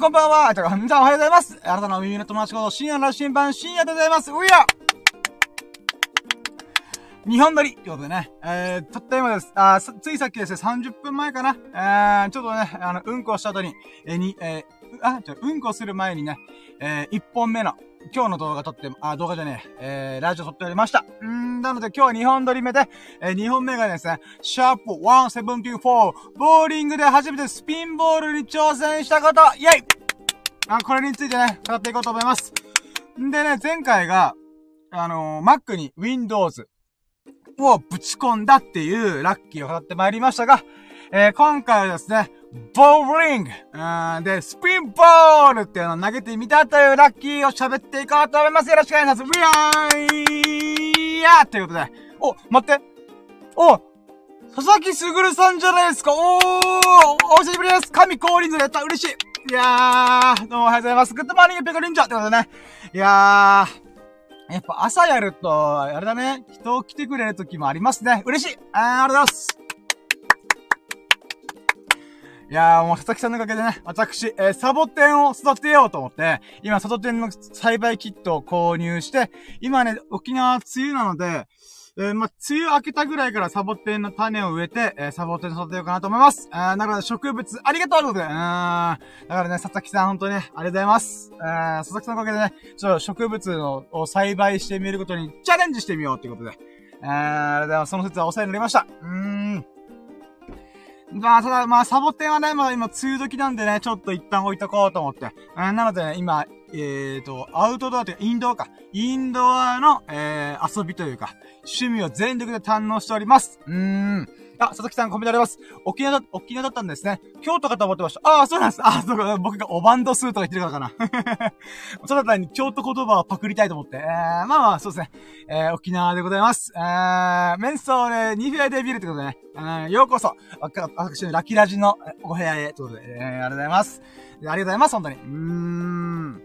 こんばんは。あ、じゃあ、おはようございます。あなたの耳の友達こと、深夜の新版、深夜でございます。うや日本撮りってことでね、えー、たった今です。あついさっきですね、30分前かな。えー、ちょっとね、あの、うんこした後に、えー、に、えー、あ、じゃうんこする前にね、えー、1本目の、今日の動画撮って、あ、動画じゃねえ、えー、ラジオ撮っておりました。んなので今日は2本撮り目で、えー、2本目がですね、シャープ174、ボーリングで初めてスピンボールに挑戦したこと、イェイあ、これについてね、語っていこうと思います。んでね、前回が、あのー、Mac に Windows をぶち込んだっていうラッキーを語ってまいりましたが、えー、今回はですね、ボーリングで、スピンボールっていうのを投げてみたというラッキーを喋っていこうと思います。よろしくお願いします。ウィーイいやーということで。お、待って。お佐々木すぐるさんじゃないですかおーお久しぶりです神降臨でやった嬉しいいやー、どうもおはようございます。グッドマーニングペコリンジャーってことでね。いやー、やっぱ朝やると、あれだね、人来てくれる時もありますね。嬉しいあー、ありがとうございますいやーもう佐々木さんのおかげでね、私、えー、サボテンを育てようと思って、今サボテンの栽培キットを購入して、今ね、沖縄梅雨なので、えー、まあ、梅雨明けたぐらいからサボテンの種を植えて、えー、サボテン育てようかなと思います。えー、なので植物ありがとうということで、うん。だからね、佐々木さん本当にね、ありがとうございます。え、佐々木さんのおかげでね、ちょっと植物のを栽培してみることにチャレンジしてみようということで、えー、ありがとうございます。その説はお世話になりました。うーん。まあ、ただ、まあ、サボテンはね、まだ今、梅雨時なんでね、ちょっと一旦置いとこうと思って。なのでね、今、えっ、ー、と、アウトドアというか、インドアか。インドアの、えー、遊びというか、趣味を全力で堪能しております。うーん。あ、佐々木さんコメントあります。沖縄だ、沖縄だったんですね。京都かと思ってました。ああ、そうなんです。あそうか、僕がおバンドスーとか言ってるからかな。そのたに京都言葉をパクりたいと思って。えー、まあまあ、そうですね。えー、沖縄でございます。えー、メンソーレニフェデビルってことでね。えー、ようこそ、私のラキラジのお部屋へ、ということで、えー、ありがとうございます。ありがとうございます、本当に。うーん。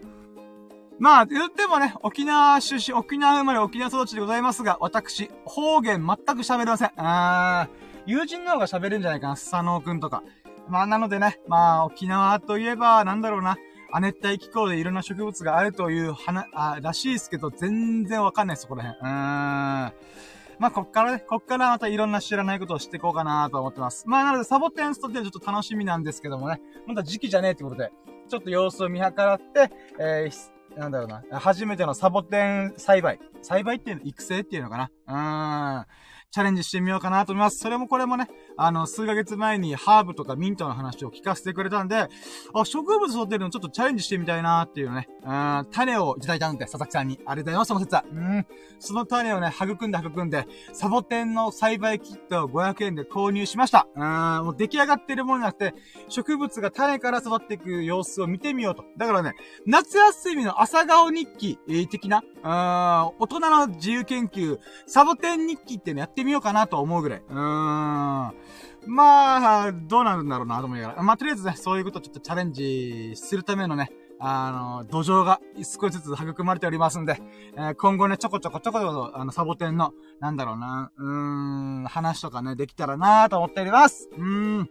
まあ、言ってもね、沖縄出身、沖縄生まれ、沖縄育ちでございますが、私、方言全く喋れません。あー。友人の方が喋るんじゃないかな、佐野くんとか。まあ、なのでね、まあ、沖縄といえば、なんだろうな、亜熱帯気候でいろんな植物があるという花、あ、らしいですけど、全然わかんないです、そこら辺。うーん。まあ、こっからね、こっからまたいろんな知らないことを知っていこうかなと思ってます。まあ、なので、サボテンストってちょっと楽しみなんですけどもね、まだ時期じゃねえってことで、ちょっと様子を見計らって、えー、なんだろうな、初めてのサボテン栽培。栽培っていうの、育成っていうのかな。うーん。チャレンジしてみようかなと思います。それもこれもね、あの、数ヶ月前にハーブとかミントの話を聞かせてくれたんで、あ、植物育てるのちょっとチャレンジしてみたいなっていうね、うん、種をいただいたんで、佐々木さんに。ありがとうございます、その説は。うん。その種をね、育んで育んで、サボテンの栽培キットを500円で購入しました。うん、もう出来上がってるものじゃなくて、植物が種から育っていく様子を見てみようと。だからね、夏休みの朝顔日記、えー、的な、うん、大人の自由研究、サボテン日記っていうのやってみようかなと思うぐらい。うーん。まあ、どうなるんだろうなと思いながら。まあ、とりあえずね、そういうことをちょっとチャレンジするためのね、あの、土壌が少しずつ育まれておりますんで、えー、今後ね、ちょこちょこちょこちょこ、あの、サボテンの、なんだろうな、うーん、話とかね、できたらなと思っております。うーん。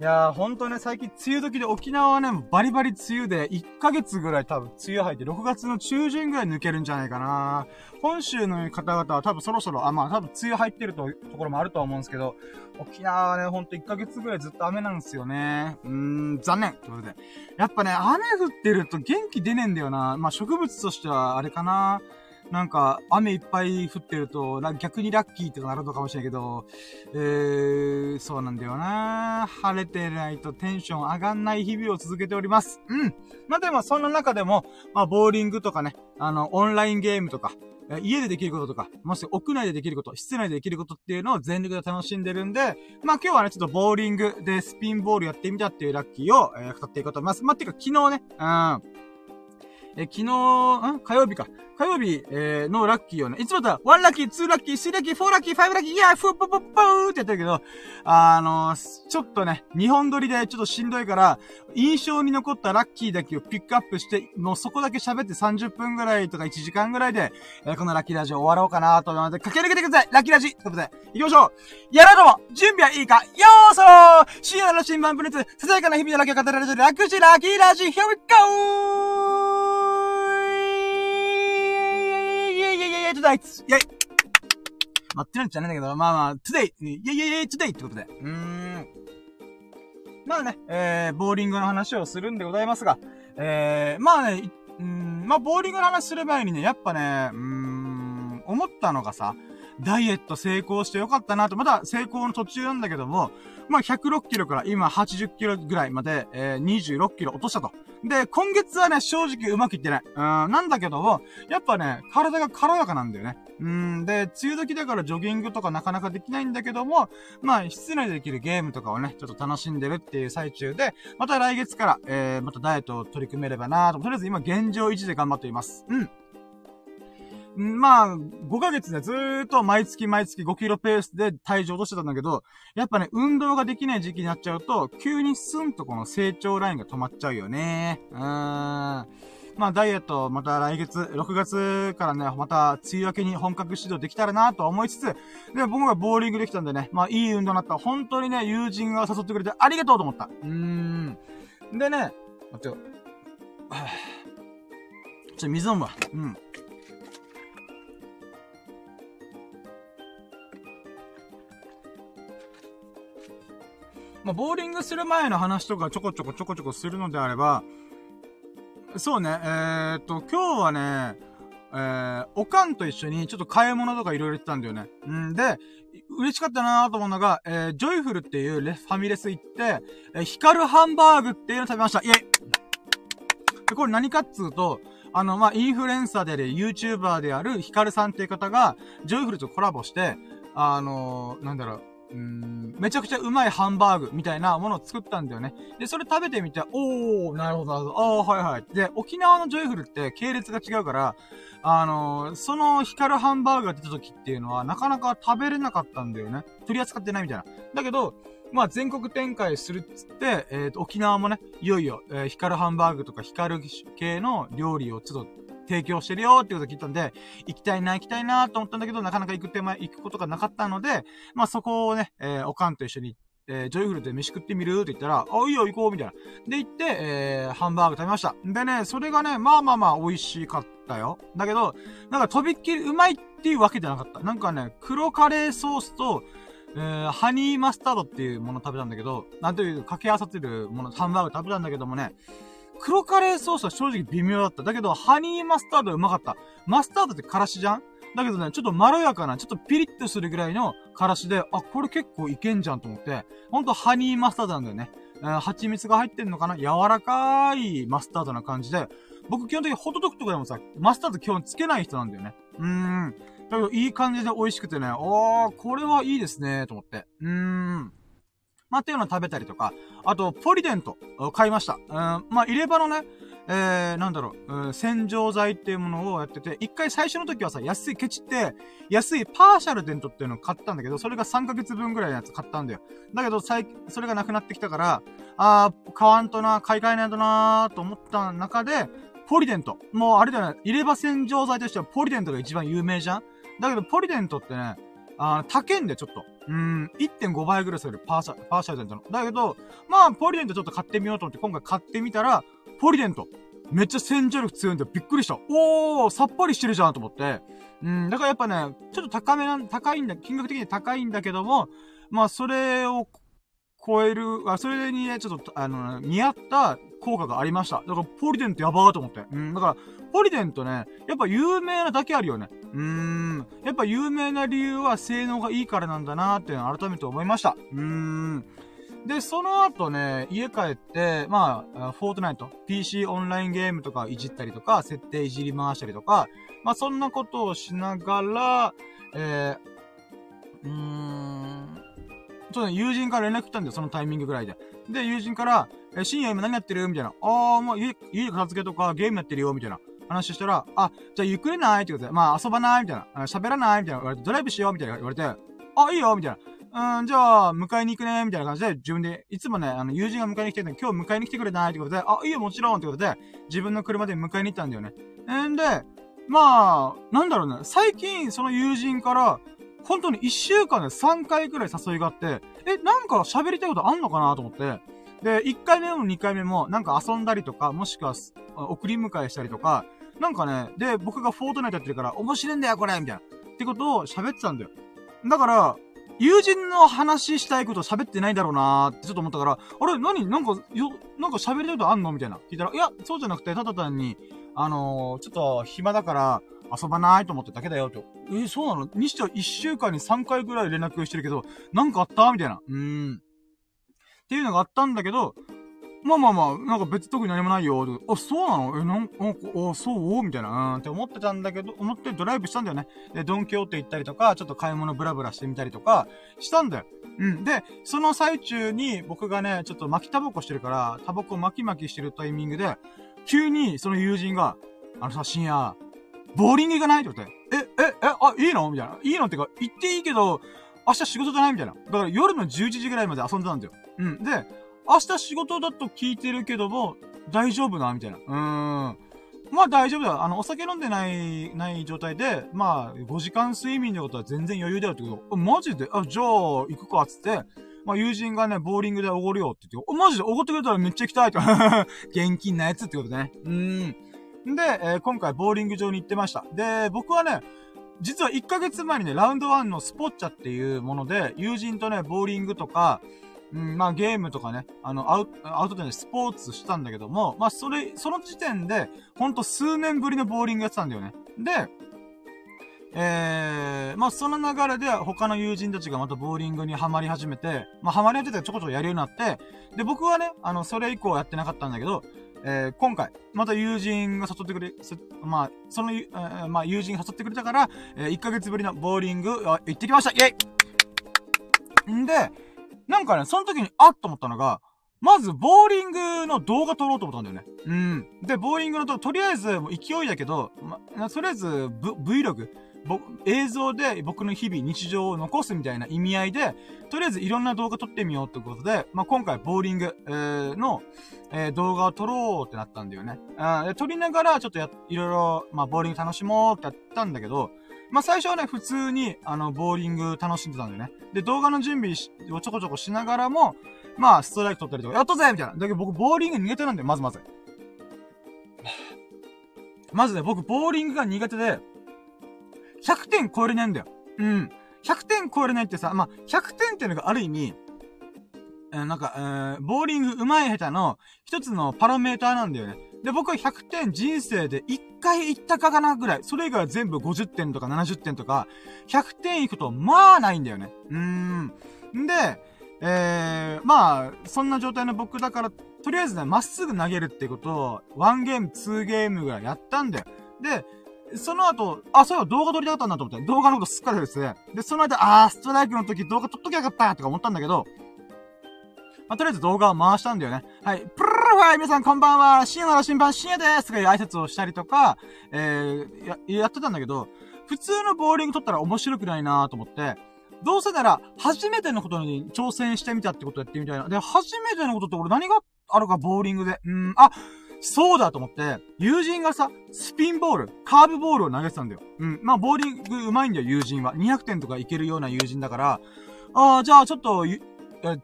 いやー、ほんとね、最近梅雨時で沖縄はね、バリバリ梅雨で、1ヶ月ぐらい多分梅雨入って、6月の中旬ぐらい抜けるんじゃないかな。本州の方々は多分そろそろ、あ、まあ多分梅雨入ってると、ところもあるとは思うんですけど、沖縄はね、ほんと1ヶ月ぐらいずっと雨なんですよね。うーん、残念ということで。やっぱね、雨降ってると元気出ねえんだよな。まあ植物としてはあれかなー。なんか、雨いっぱい降ってると、逆にラッキーってなるのかもしれないけど、えー、そうなんだよな晴れてないとテンション上がんない日々を続けております。うん。まあ、でも、そんな中でも、まあ、ボーリングとかね、あの、オンラインゲームとか、家でできることとか、もし屋内でできること、室内でできることっていうのを全力で楽しんでるんで、まあ今日はね、ちょっとボーリングでスピンボールやってみたっていうラッキーを、えー、語っていこうと思います。まあ、ていうか昨日ね、うん。え昨日、ん火曜日か。火曜日、えー、のラッキーをね、いつもだったら、1ラッキー、2ラッキー、3ラッキー、4ラッキー、5ラッキー、いやー、フープププーってやってるけど、あのー、ちょっとね、日本撮りでちょっとしんどいから、印象に残ったラッキーだけをピックアップして、もうそこだけ喋って30分ぐらいとか1時間ぐらいで、えー、このラッキーラジオ終わろうかなと思うので、駆け抜けてくださいラッキーラジということで、行きましょうやろうども準備はいいか？よーそー深夜の新版プレツ、ささやかな日々のラッキーを語られるラックジラッキーラジ Here we go! Today's yay。まってるんじゃないんだけど、まあまあ、 today。Yay yay yay today。ってことで。うーん。まあね、えー、ボーリングの話をするんでございますが、えー、まあね、うん、まあ、ボーリングの話する前にね、やっぱね、うん、思ったのがさ、ダイエット成功してよかったなと、まだ成功の途中なんだけども、まあ、106キロから今80キロぐらいまで、えー、26キロ落としたと。で、今月はね、正直うまくいってない。うん、なんだけども、やっぱね、体が軽やかなんだよね。うん、で、梅雨時だからジョギングとかなかなかできないんだけども、まあ、室内でできるゲームとかをね、ちょっと楽しんでるっていう最中で、また来月から、えー、またダイエットを取り組めればなと。とりあえず今現状維持で頑張っています。うん。まあ、5ヶ月でずーっと毎月毎月5キロペースで体重落としてたんだけど、やっぱね、運動ができない時期になっちゃうと、急にスンとこの成長ラインが止まっちゃうよね。うーん。まあ、ダイエット、また来月、6月からね、また、梅雨明けに本格指導できたらなと思いつつ、で、僕がボーリングできたんでね、まあ、いい運動になった。本当にね、友人が誘ってくれてありがとうと思った。うーん。でね、待ってよ。ちょ、水飲むわ。うん。まあ、ボーリングする前の話とかちょこちょこちょこちょこするのであれば、そうね、えー、っと、今日はね、えー、おかんと一緒にちょっと買い物とかいろいろ行ってたんだよね。んで、嬉しかったなーと思うのが、えー、ジョイフルっていうレファミレス行って、えー、ヒカルハンバーグっていうの食べました。 Yay で、これ何かっつうと、あの、まあ、インフルエンサーである YouTuber であるヒカルさんっていう方が、ジョイフルとコラボして、あのー、なんだろう、うん、めちゃくちゃうまいハンバーグみたいなものを作ったんだよね。で、それ食べてみて、おー、なるほど、なるほど、あー、はいはい。で、沖縄のジョイフルって系列が違うから、あのー、そのヒカルハンバーグが出た時っていうのは、なかなか食べれなかったんだよね。取り扱ってないみたいな。だけど、まあ、全国展開するっつって、えっ、ー、と、沖縄もね、いよいよ、えー、ヒカルハンバーグとかヒカル系の料理をちょっと提供してるよってことを聞いたんで、行きたいな、行きたいなと思ったんだけど、なかなか行く手前、行くことがなかったので、まあそこをね、えー、おかんと一緒に、えー、ジョイフルで飯食ってみるって言ったら、あ、いいよ行こうみたいな。で行って、えー、ハンバーグ食べました。でね、それがね、まあまあまあ美味しかったよ。だけど、なんかとびっきりうまいっていうわけじゃなかった。なんかね、黒カレーソースと、えー、ハニーマスタードっていうもの食べたんだけど、なんていう、掛け合わさってるもの、ハンバーグ食べたんだけどもね、黒カレーソースは正直微妙だった。だけど、ハニーマスタードはうまかった。マスタードってからしじゃん？だけどね、ちょっとまろやかな、ちょっとピリッとするぐらいのからしで、あ、これ結構いけんじゃんと思って、ほんとハニーマスタードなんだよね。えー、蜂蜜が入ってんのかな？柔らかいマスタードな感じで、僕基本的にホットドッグとかでもさ、マスタード基本つけない人なんだよね。うーん。だけど、いい感じで美味しくてね、おー、これはいいですね、と思って。うーん。まあ、っていうのを食べたりとか、あと、ポリデント、買いました。うん、まあ、入れ歯のね、えー、なんだろう、うん、洗浄剤っていうものをやってて、一回最初の時はさ、安い、ケチって、安いパーシャルデントっていうのを買ったんだけど、それが3ヶ月分ぐらいのやつ買ったんだよ。だけど、最、それがなくなってきたから、あー、買わんとな、買い替えないとなーと思った中で、ポリデント。もうあれだよね、入れ歯洗浄剤としてはポリデントが一番有名じゃんだけど、ポリデントってね、あ高いんでちょっと。うん、1.5倍ぐらいする、パーシャ、パーシャルデントの。だけど、まあ、ポリデントちょっと買ってみようと思って、今回買ってみたら、ポリデント。めっちゃ洗浄力強いんだよびっくりした。おー、さっぱりしてるじゃんと思って。うん、だからやっぱね、ちょっと高めな、高いんだ、金額的に高いんだけども、まあ、それを超える、あ、それにね、ちょっと、あの、似合った効果がありました。だから、ポリデントやばーと思って。うん、だから、ポリデントね、やっぱ有名なだけあるよね。うーん。やっぱ有名な理由は性能がいいからなんだなーっていうのを改めて思いました。うーん。で、その後ね、家帰って、まあ、フォートナイト、PC オンラインゲームとかいじったりとか、設定いじり回したりとか、まあそんなことをしながら、えー、うーん、ちょっと友人から連絡来たんだよ、そのタイミングぐらいで。で、友人から、え、深夜今何やってる？みたいな。あー、もう家、家で片付けとかゲームやってるよ、みたいな。話したら、あ、じゃあゆっくりない？ってことで、まあ遊ばない？みたいな、喋らない？みたいな。言われて、ドライブしよう？みたいな。言われて、あ、いいよ？みたいな。うん、じゃあ、迎えに行くね、みたいな感じで、自分で、いつもね、あの、友人が迎えに来てるんで、今日迎えに来てくれない？ってことで、あ、いいよ、もちろんってことで、自分の車で迎えに行ったんだよね。んで、まあ、なんだろうね、最近、その友人から、本当に1週間で3回くらい誘いがあって、え、なんか喋りたいことあんのかなと思って、で、1回目も2回目も、なんか遊んだりとか、もしくは、送り迎えしたりとか、なんかね、で、僕がフォートナイトやってるから、面白いんだよ、これみたいな。ってことを喋ってたんだよ。だから、友人の話したいこと喋ってないだろうなーってちょっと思ったから、あれ何なんか、よ、なんか喋りたいことあんのみたいな。聞いたら、いや、そうじゃなくて、ただ単に、あのー、ちょっと暇だから、遊ばないと思ってだけだよ、と。えー、そうなのにしては1週間に3回ぐらい連絡してるけど、なんかあったみたいな。うーん。っていうのがあったんだけど、まあまあまあ、なんか別に特に何もないよ。あ、そうなの？え、なんか、あ、そう？みたいな。うんって思ってたんだけど、思ってドライブしたんだよね。で、ドンキョーテ行ったりとか、ちょっと買い物ブラブラしてみたりとか、したんだよ。うん。で、その最中に僕がね、ちょっと巻きタバコしてるから、タバコ巻き巻きしてるタイミングで、急にその友人が、あのさ、深夜、ボーリング行かないって言って、え、え、え、あ、いいの？みたいな。いいのってか、行っていいけど、明日仕事じゃない？みたいな。だから夜の11時ぐらいまで遊んでたんだよ。うん。で、明日仕事だと聞いてるけども、大丈夫なみたいな。うーん。まあ大丈夫だよ。あの、お酒飲んでない、ない状態で、まあ、5時間睡眠ってことは全然余裕だよってこと。マジで？あ、じゃあ、行くか、つって。まあ、友人がね、ボーリングでおごるよって言って、マジで？おごってくれたらめっちゃ行きたいと。現金なやつってことね。うーん。で、えー、今回ボーリング場に行ってました。で、僕はね、実は1ヶ月前にね、ラウンド1のスポッチャっていうもので、友人とね、ボーリングとか、うん、まあゲームとかね、あの、アウアウトでスポーツしたんだけども、まあそれ、その時点で、ほんと数年ぶりのボーリングやってたんだよね。で、えー、まあその流れで他の友人たちがまたボーリングにハマり始めて、まあハマり始めてちょこちょこやるようになって、で、僕はね、あの、それ以降やってなかったんだけど、えー、今回、また友人が誘ってくれ、まあ、その、えー、まあ、友人が誘ってくれたから、えー、1ヶ月ぶりのボーリング、行ってきましたイェイんで、なんかね、その時に、あっと思ったのが、まず、ボーリングの動画撮ろうと思ったんだよね。うん。で、ボーリングのと、とりあえず、勢いだけど、ま、とりあえず、v、Vlog、ぼ、映像で僕の日々、日常を残すみたいな意味合いで、とりあえずいろんな動画撮ってみようってことで、まあ、今回、ボーリング、えー、の、えー、動画を撮ろうってなったんだよね。あ撮りながら、ちょっとや、いろいろ、まあ、ボーリング楽しもうってやったんだけど、まあ、最初はね、普通に、あの、ボーリング楽しんでたんだよね。で、動画の準備をちょこちょこしながらも、まあ、ストライク取ったりとか、やっとぜみたいな。だけど僕、ボーリング苦手なんだよ、まずまず。まずね、僕、ボーリングが苦手で、100点超えれないんだよ。うん。100点超えれないってさ、まあ、100点っていうのがある意味、え、なんか、えー、ボーリング上手い下手の一つのパラメーターなんだよね。で、僕は100点人生で1回行ったかかなぐらい。それ以外は全部50点とか70点とか、100点行くとまあないんだよね。うーん。で、えー、まあ、そんな状態の僕だから、とりあえずね、まっすぐ投げるってことを、1ゲーム、2ゲームぐらいやったんだよ。で、その後、あ、そういえば動画撮りたかったんだと思って、動画のことすっかりですね。で、その間、あー、ストライクの時動画撮っときゃよかったとか思ったんだけど、まあ、とりあえず動画を回したんだよね。はい。プルルルはい、皆さんこんばんは。深夜の新版深夜ですとかいう挨拶をしたりとか、えー、や、やってたんだけど、普通のボーリング撮ったら面白くないなと思って、どうせなら、初めてのことに挑戦してみたってことやってみたいな。で、初めてのことって俺何があるか、ボーリングで。うん、あ、そうだと思って、友人がさ、スピンボール、カーブボールを投げてたんだよ。うん。まあ、ボーリング上手いんだよ、友人は。200点とかいけるような友人だから、ああ、じゃあちょっと、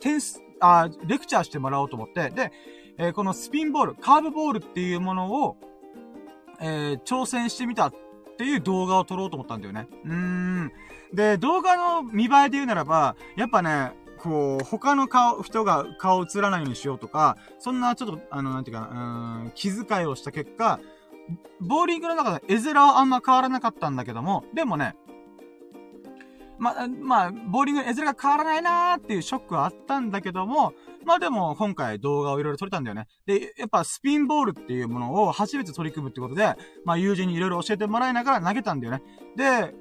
点数、あレクチャーしてもらおうと思って、で、えー、このスピンボール、カーブボールっていうものを、えー、挑戦してみたっていう動画を撮ろうと思ったんだよね。うーん。で、動画の見栄えで言うならば、やっぱね、こう、他の顔、人が顔映らないようにしようとか、そんなちょっと、あの、なんていうか、うん、気遣いをした結果、ボーリングの中で絵面はあんま変わらなかったんだけども、でもね、ま、まあ、ボーリングの絵面が変わらないなーっていうショックはあったんだけども、まあでも、今回動画をいろいろ撮れたんだよね。で、やっぱスピンボールっていうものを初めて取り組むってことで、まあ友人にいろいろ教えてもらいながら投げたんだよね。で、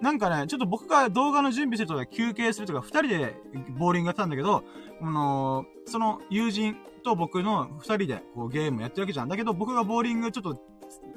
なんかね、ちょっと僕が動画の準備するとか休憩するとか、二人でボーリングやってたんだけど、あのー、その友人と僕の二人でこうゲームやってるわけじゃん。だけど僕がボーリングちょっと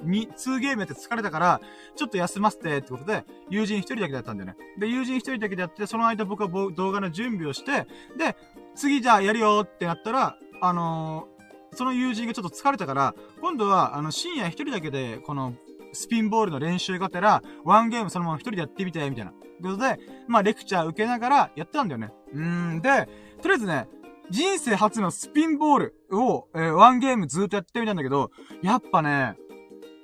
2、2ゲームやって疲れたから、ちょっと休ませてってことで、友人1人だけでやったんだよね。で、友人1人だけでやって、その間僕は動画の準備をして、で、次じゃあやるよってなったら、あのー、その友人がちょっと疲れたから、今度は、あの、深夜1人だけで、この、スピンボールの練習がてら、ワンゲームそのまま一人でやってみて、みたいな。ということで、まあ、レクチャー受けながらやってたんだよね。うーん、で、とりあえずね、人生初のスピンボールを、えー、ワンゲームずっとやってみたんだけど、やっぱね、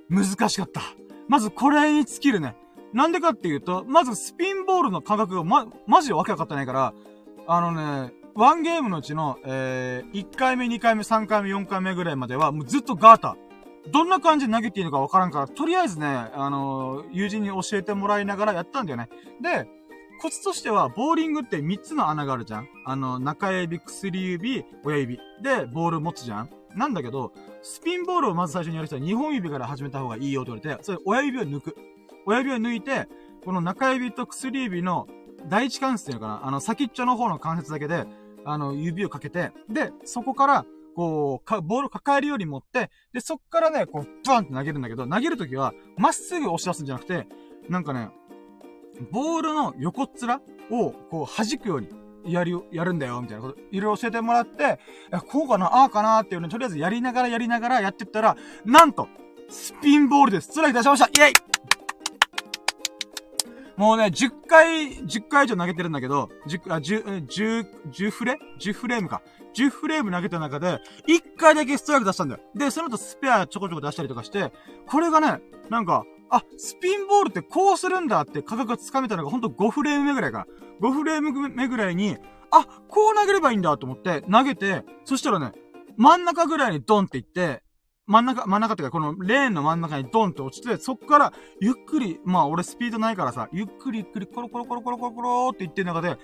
難しかった。まずこれに尽きるね。なんでかっていうと、まずスピンボールの感覚がま、マジでわけわかってないから、あのね、ワンゲームのうちの、えー、1回目、2回目、3回目、4回目ぐらいまでは、もうずっとガータ。どんな感じで投げていいのかわからんから、とりあえずね、あのー、友人に教えてもらいながらやったんだよね。で、コツとしては、ボーリングって3つの穴があるじゃんあの、中指、薬指、親指。で、ボール持つじゃんなんだけど、スピンボールをまず最初にやる人は2本指から始めた方がいいよって言われて、それ親指を抜く。親指を抜いて、この中指と薬指の第一関節っていうのかな？あの、先っちょの方の関節だけで、あの、指をかけて、で、そこから、こう、か、ボールを抱えるように持って、で、そっからね、こう、バンって投げるんだけど、投げるときは、まっすぐ押し出すんじゃなくて、なんかね、ボールの横っ面を、こう、弾くように、やる、やるんだよ、みたいなこと、いろいろ教えてもらって、こうかな、ああかなっていうのとりあえずやりながらやりながらやってったら、なんと、スピンボールでストライク出しましたイェイもうね、10回、10回以上投げてるんだけど、10、あ、10、10、10フレ ?10 フレームか。10フレーム投げた中で、1回だけストライク出したんだよ。で、その後スペアちょこちょこ出したりとかして、これがね、なんか、あ、スピンボールってこうするんだって価格がつかめたのがほんと5フレーム目ぐらいか。5フレーム目ぐらいに、あ、こう投げればいいんだと思って投げて、そしたらね、真ん中ぐらいにドンっていって、真ん中、真ん中っていうか、このレーンの真ん中にドンって落ちて、そっから、ゆっくり、まあ俺スピードないからさ、ゆっくりゆっくりコロコロコロコロコロコロって言ってる中で、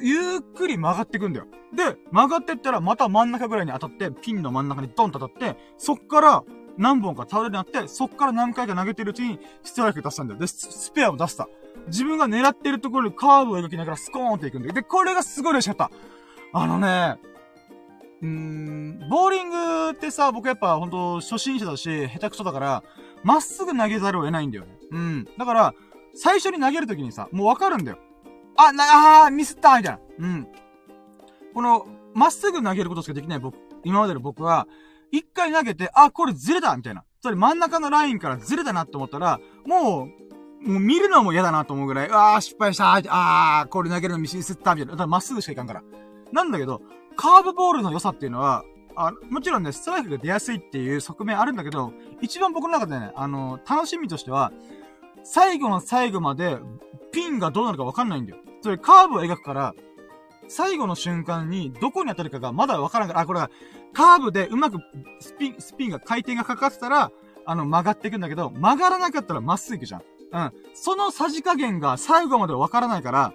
ゆっくり曲がっていくんだよ。で、曲がってったらまた真ん中ぐらいに当たって、ピンの真ん中にドンと当たって、そっから、何本か倒れるようになって、そっから何回か投げてるうちに、ストライク出したんだよ。で、スペアを出した。自分が狙ってるところにカーブを描きながらスコーンっていくんだよ。で、これがすごい嬉しかった。あのね、うーん、ボーリングってさ、僕やっぱほんと初心者だし、下手くそだから、まっすぐ投げざるを得ないんだよね。うん。だから、最初に投げるときにさ、もうわかるんだよ。あ、な、あー、ミスったみたいな。うん。この、まっすぐ投げることしかできない僕、今までの僕は、一回投げて、あ、これずれたみたいな。つまり真ん中のラインからずれたなって思ったら、もう、もう見るのも嫌だなと思うぐらい、あー、失敗したあー、これ投げるのミシンスったみたいな。だからまっすぐしかいかんから。なんだけど、カーブボールの良さっていうのは、あ、もちろんね、ストライクが出やすいっていう側面あるんだけど、一番僕の中でね、あの、楽しみとしては、最後の最後まで、ピンがどうなるかわかんないんだよ。それカーブを描くから、最後の瞬間にどこに当たるかがまだわからんから、あ、これはカーブでうまくスピン、スピンが回転がかかってたら、あの、曲がっていくんだけど、曲がらなかったらまっすぐ行くじゃん。うん。そのさじ加減が最後までわからないから、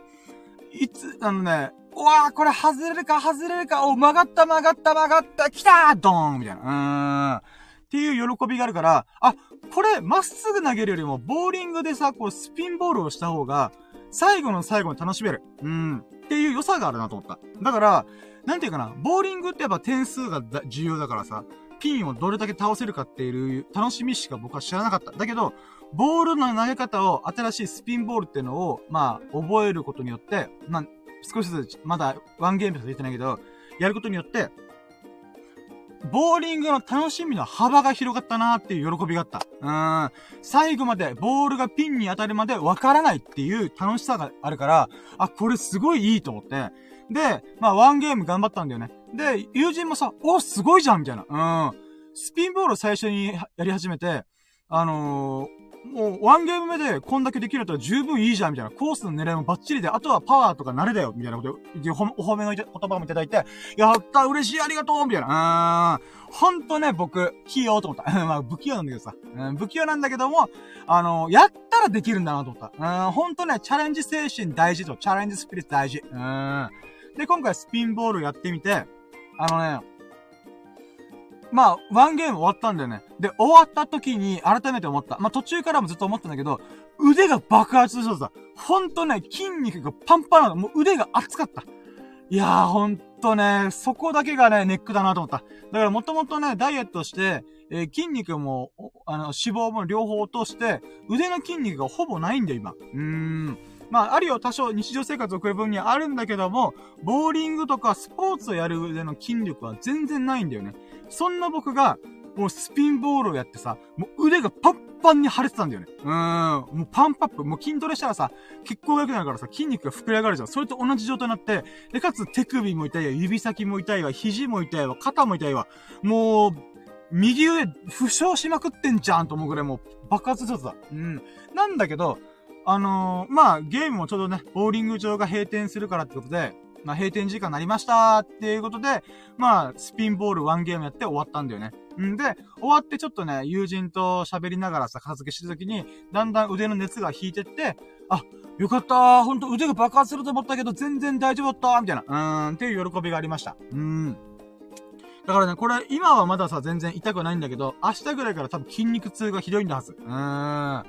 いつ、あのね、うわー、これ外れるか外れるか、お、曲がった曲がった曲がった、来たードーンみたいな。うーん。っていう喜びがあるから、あ、これ、まっすぐ投げるよりも、ボーリングでさ、こう、スピンボールをした方が、最後の最後に楽しめる。うん。っていう良さがあるなと思った。だから、なんていうかな、ボーリングってやっぱ点数が重要だからさ、ピンをどれだけ倒せるかっていう楽しみしか僕は知らなかった。だけど、ボールの投げ方を、新しいスピンボールっていうのを、まあ、覚えることによって、まあ、少しずつ、まだワンゲームしか出てないけど、やることによって、ボーリングの楽しみの幅が広がったなーっていう喜びがあった。うん。最後まで、ボールがピンに当たるまでわからないっていう楽しさがあるから、あ、これすごいいいと思って。で、まあ、ワンゲーム頑張ったんだよね。で、友人もさ、お、すごいじゃんみたいな。うん。スピンボールを最初にやり始めて、あのー、もう、ワンゲーム目でこんだけできると十分いいじゃん、みたいな。コースの狙いもバッチリで、あとはパワーとか慣れだよ、みたいなこと、お褒めの言葉もいただいて、やった嬉しいありがとうみたいな。うーん。ほんとね、僕、器用と思った。まあ、不器用なんだけどさ。うん、不器用なんだけども、あの、やったらできるんだなと思った。うん、ほんとね、チャレンジ精神大事と、チャレンジスピリッツ大事。うん。で、今回スピンボールやってみて、あのね、まあ、ワンゲーム終わったんだよね。で、終わった時に改めて思った。まあ、途中からもずっと思ったんだけど、腕が爆発しそうだ。ほんとね、筋肉がパンパンなの。もう腕が熱かった。いやー、ほんとね、そこだけがね、ネックだなと思った。だからもともとね、ダイエットして、えー、筋肉も、あの、脂肪も両方落として、腕の筋肉がほぼないんだよ、今。うーん。まあ、あるよ、多少日常生活を送る分にはあるんだけども、ボーリングとかスポーツをやる上の筋力は全然ないんだよね。そんな僕が、もうスピンボールをやってさ、もう腕がパンパンに腫れてたんだよね。うーん。もうパンパップ。もう筋トレしたらさ、血行が良くなるからさ、筋肉が膨れ上がるじゃん。それと同じ状態になって、で、かつ手首も痛いわ、指先も痛いわ、肘も痛いわ、肩も痛いわ。もう、右腕負傷しまくってんじゃんと思うぐらいもう爆発しちゃった。うん。なんだけど、あのー、まあ、ゲームもちょうどね、ボーリング場が閉店するからってことで、まあ、閉店時間になりましたっていうことで、まあ、スピンボールワンゲームやって終わったんだよね。んで、終わってちょっとね、友人と喋りながらさ、片付けしてるときに、だんだん腕の熱が引いてって、あ、よかったー、ほんと腕が爆発すると思ったけど、全然大丈夫だったー、みたいな、うーん、っていう喜びがありました。うーん。だからね、これ、今はまださ、全然痛くないんだけど、明日ぐらいから多分筋肉痛がひどいんだはず。うーん。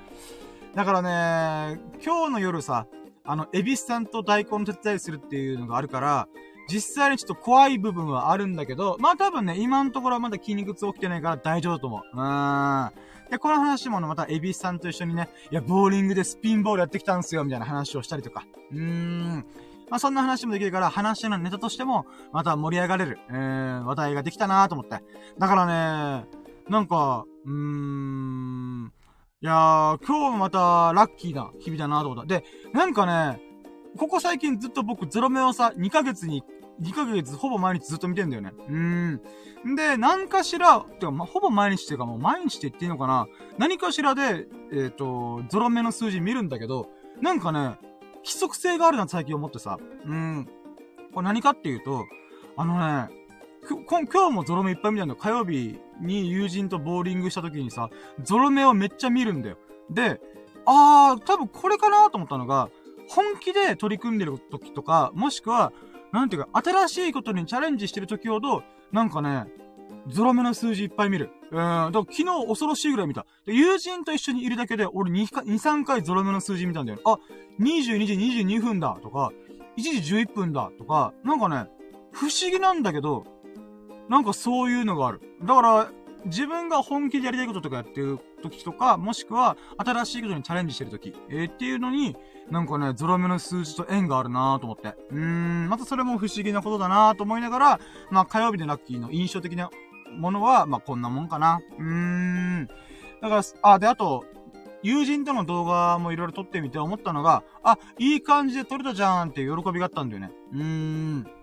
だからね、今日の夜さ、あの、エビスさんと大根手伝いするっていうのがあるから、実際にちょっと怖い部分はあるんだけど、まあ多分ね、今のところはまだ筋肉痛起きてないから大丈夫と思う。うーん。で、この話もね、またエビスさんと一緒にね、いや、ボーリングでスピンボールやってきたんすよ、みたいな話をしたりとか。うーん。まあそんな話もできるから、話のネタとしても、また盛り上がれる、えーん、話題ができたなーと思って。だからね、なんか、うーん、いやー、今日もまたラッキーな日々だなと思った。で、なんかね、ここ最近ずっと僕ゾロ目をさ、2ヶ月に、2ヶ月ほぼ毎日ずっと見てんだよね。うーん。で、何かしら、てか、まほぼ毎日っていうかもう毎日って言っていいのかな何かしらで、えっ、ー、と、ゾロ目の数字見るんだけど、なんかね、規則性があるな最近思ってさ。うん。これ何かっていうと、あのね、今日もゾロ目いっぱい見たんだよ。火曜日に友人とボーリングした時にさ、ゾロ目をめっちゃ見るんだよ。で、あー、多分これかなと思ったのが、本気で取り組んでる時とか、もしくは、なんていうか、新しいことにチャレンジしてる時ほど、なんかね、ゾロ目の数字いっぱい見る。うん。だから昨日恐ろしいぐらい見た。で、友人と一緒にいるだけで、俺2、2、3回ゾロ目の数字見たんだよ。あ、22時22分だとか、1時11分だとか、なんかね、不思議なんだけど、なんかそういうのがある。だから、自分が本気でやりたいこととかやってる時とか、もしくは、新しいことにチャレンジしてる時、えー、っていうのに、なんかね、ゾロ目の数字と縁があるなーと思って。うーん、またそれも不思議なことだなーと思いながら、まあ火曜日でラッキーの印象的なものは、まあこんなもんかな。うーん。だから、あ、で、あと、友人との動画もいろいろ撮ってみて思ったのが、あ、いい感じで撮れたじゃんっていう喜びがあったんだよね。うーん。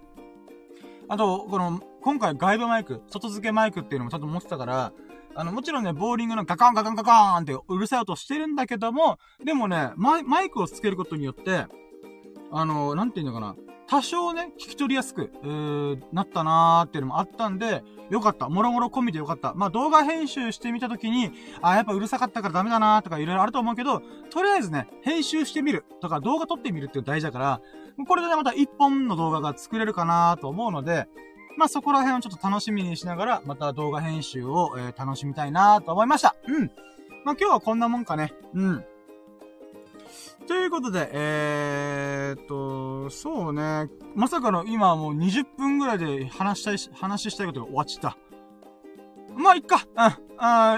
あと、この、今回外部マイク、外付けマイクっていうのもちゃんと持ってたから、あの、もちろんね、ボーリングのガカンガカンガカーンってうるさい音してるんだけども、でもね、マイクをつけることによって、あの、なんていうのかな、多少ね、聞き取りやすく、えー、なったなーっていうのもあったんで、よかった。もろもろ込みでよかった。まあ、動画編集してみたときに、あ、やっぱうるさかったからダメだなーとかいろいろあると思うけど、とりあえずね、編集してみるとか動画撮ってみるっていう大事だから、これでね、また一本の動画が作れるかなーと思うので、まあ、そこら辺をちょっと楽しみにしながら、また動画編集を、えー、楽しみたいなーと思いました。うん。まあ、今日はこんなもんかね。うん。ということで、えー、っと、そうね。まさかの今もう20分ぐらいで話したいし、話したいことが終わっちゃった。まあ、いっか。うん。あ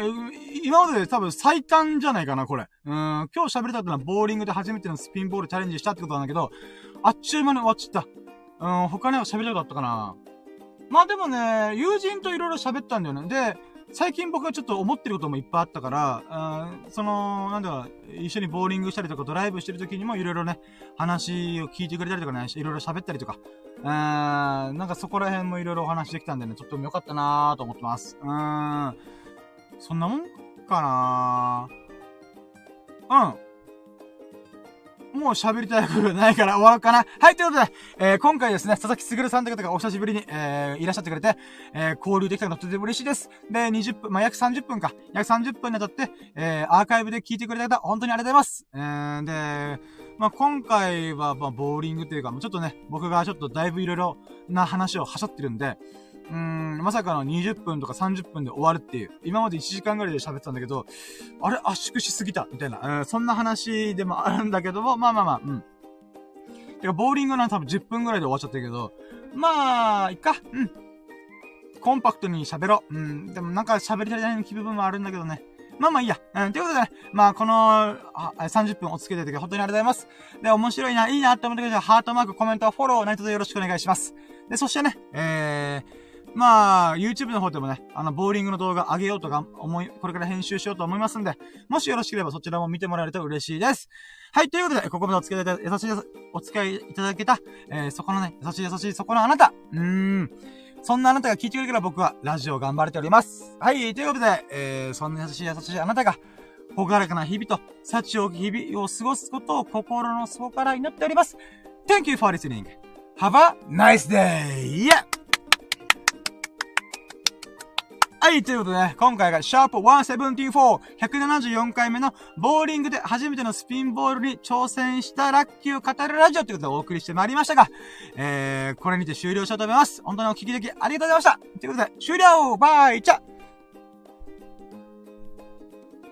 今までで多分最短じゃないかな、これ。うん。今日喋れたってのはボーリングで初めてのスピンボールチャレンジしたってことなんだけど、あっちゅう間に終わっちゃった。うん、他には喋りたかったかな。まあでもね、友人といろいろ喋ったんだよね。で、最近僕はちょっと思ってることもいっぱいあったから、うん、その、なんだ、一緒にボーリングしたりとかドライブしてる時にもいろいろね、話を聞いてくれたりとかね、いろいろ喋ったりとか、うん、なんかそこら辺もいろいろお話できたんでね、とっても良かったなーと思ってます。うん、そんなもんかなーうん。もう喋りたいことないから終わろうかな。はい、ということで、えー、今回ですね、佐々木すさんという方がお久しぶりに、えー、いらっしゃってくれて、えー、交流できたのとても嬉しいです。で、20分、まあ、約30分か。約30分にあたって、えー、アーカイブで聞いてくれた方、本当にありがとうございます。えー、で、まあ、今回は、まあ、ボーリングというか、もうちょっとね、僕がちょっとだいぶいろいろな話をはしゃってるんで、うん、まさかの20分とか30分で終わるっていう。今まで1時間ぐらいで喋ってたんだけど、あれ？圧縮しすぎたみたいな、うん、そんな話でもあるんだけども、まあまあまあ、うん。てか、ボーリングなんて多分10分ぐらいで終わっちゃったけど、まあ、いっか。うん。コンパクトに喋ろう。うん。でもなんか喋り足りない気分もあるんだけどね。まあまあいいや。うん。ということでね、まあこの、あ、30分お付き合いただき本当にありがとうございます。で、面白いな、いいなって思ってくれたら、ハートマーク、コメント、フォロー、何卒よろしくお願いします。で、そしてね、えー、まあ、YouTube の方でもね、あの、ボーリングの動画上げようとか思い、これから編集しようと思いますんで、もしよろしければそちらも見てもらえると嬉しいです。はい、ということで、ここまでお付き合いいただいた、優しい、お付き合いいただけた、えー、そこのね、優しい優しいそこのあなた、うーん、そんなあなたが聞いてくれるから僕はラジオ頑張れております。はい、ということで、えー、そんな優しい優しいあなたが、ほがらかな日々と、幸を日々を過ごすことを心の底から祈っております。Thank you for listening. Have a nice day! Yeah! はい、ということでね、今回がシャープ174、174回目のボーリングで初めてのスピンボールに挑戦したラッキーを語るラジオということでお送りしてまいりましたが、えー、これにて終了しようと思います。本当にお聞きできありがとうございました。ということで、終了。バイチャ。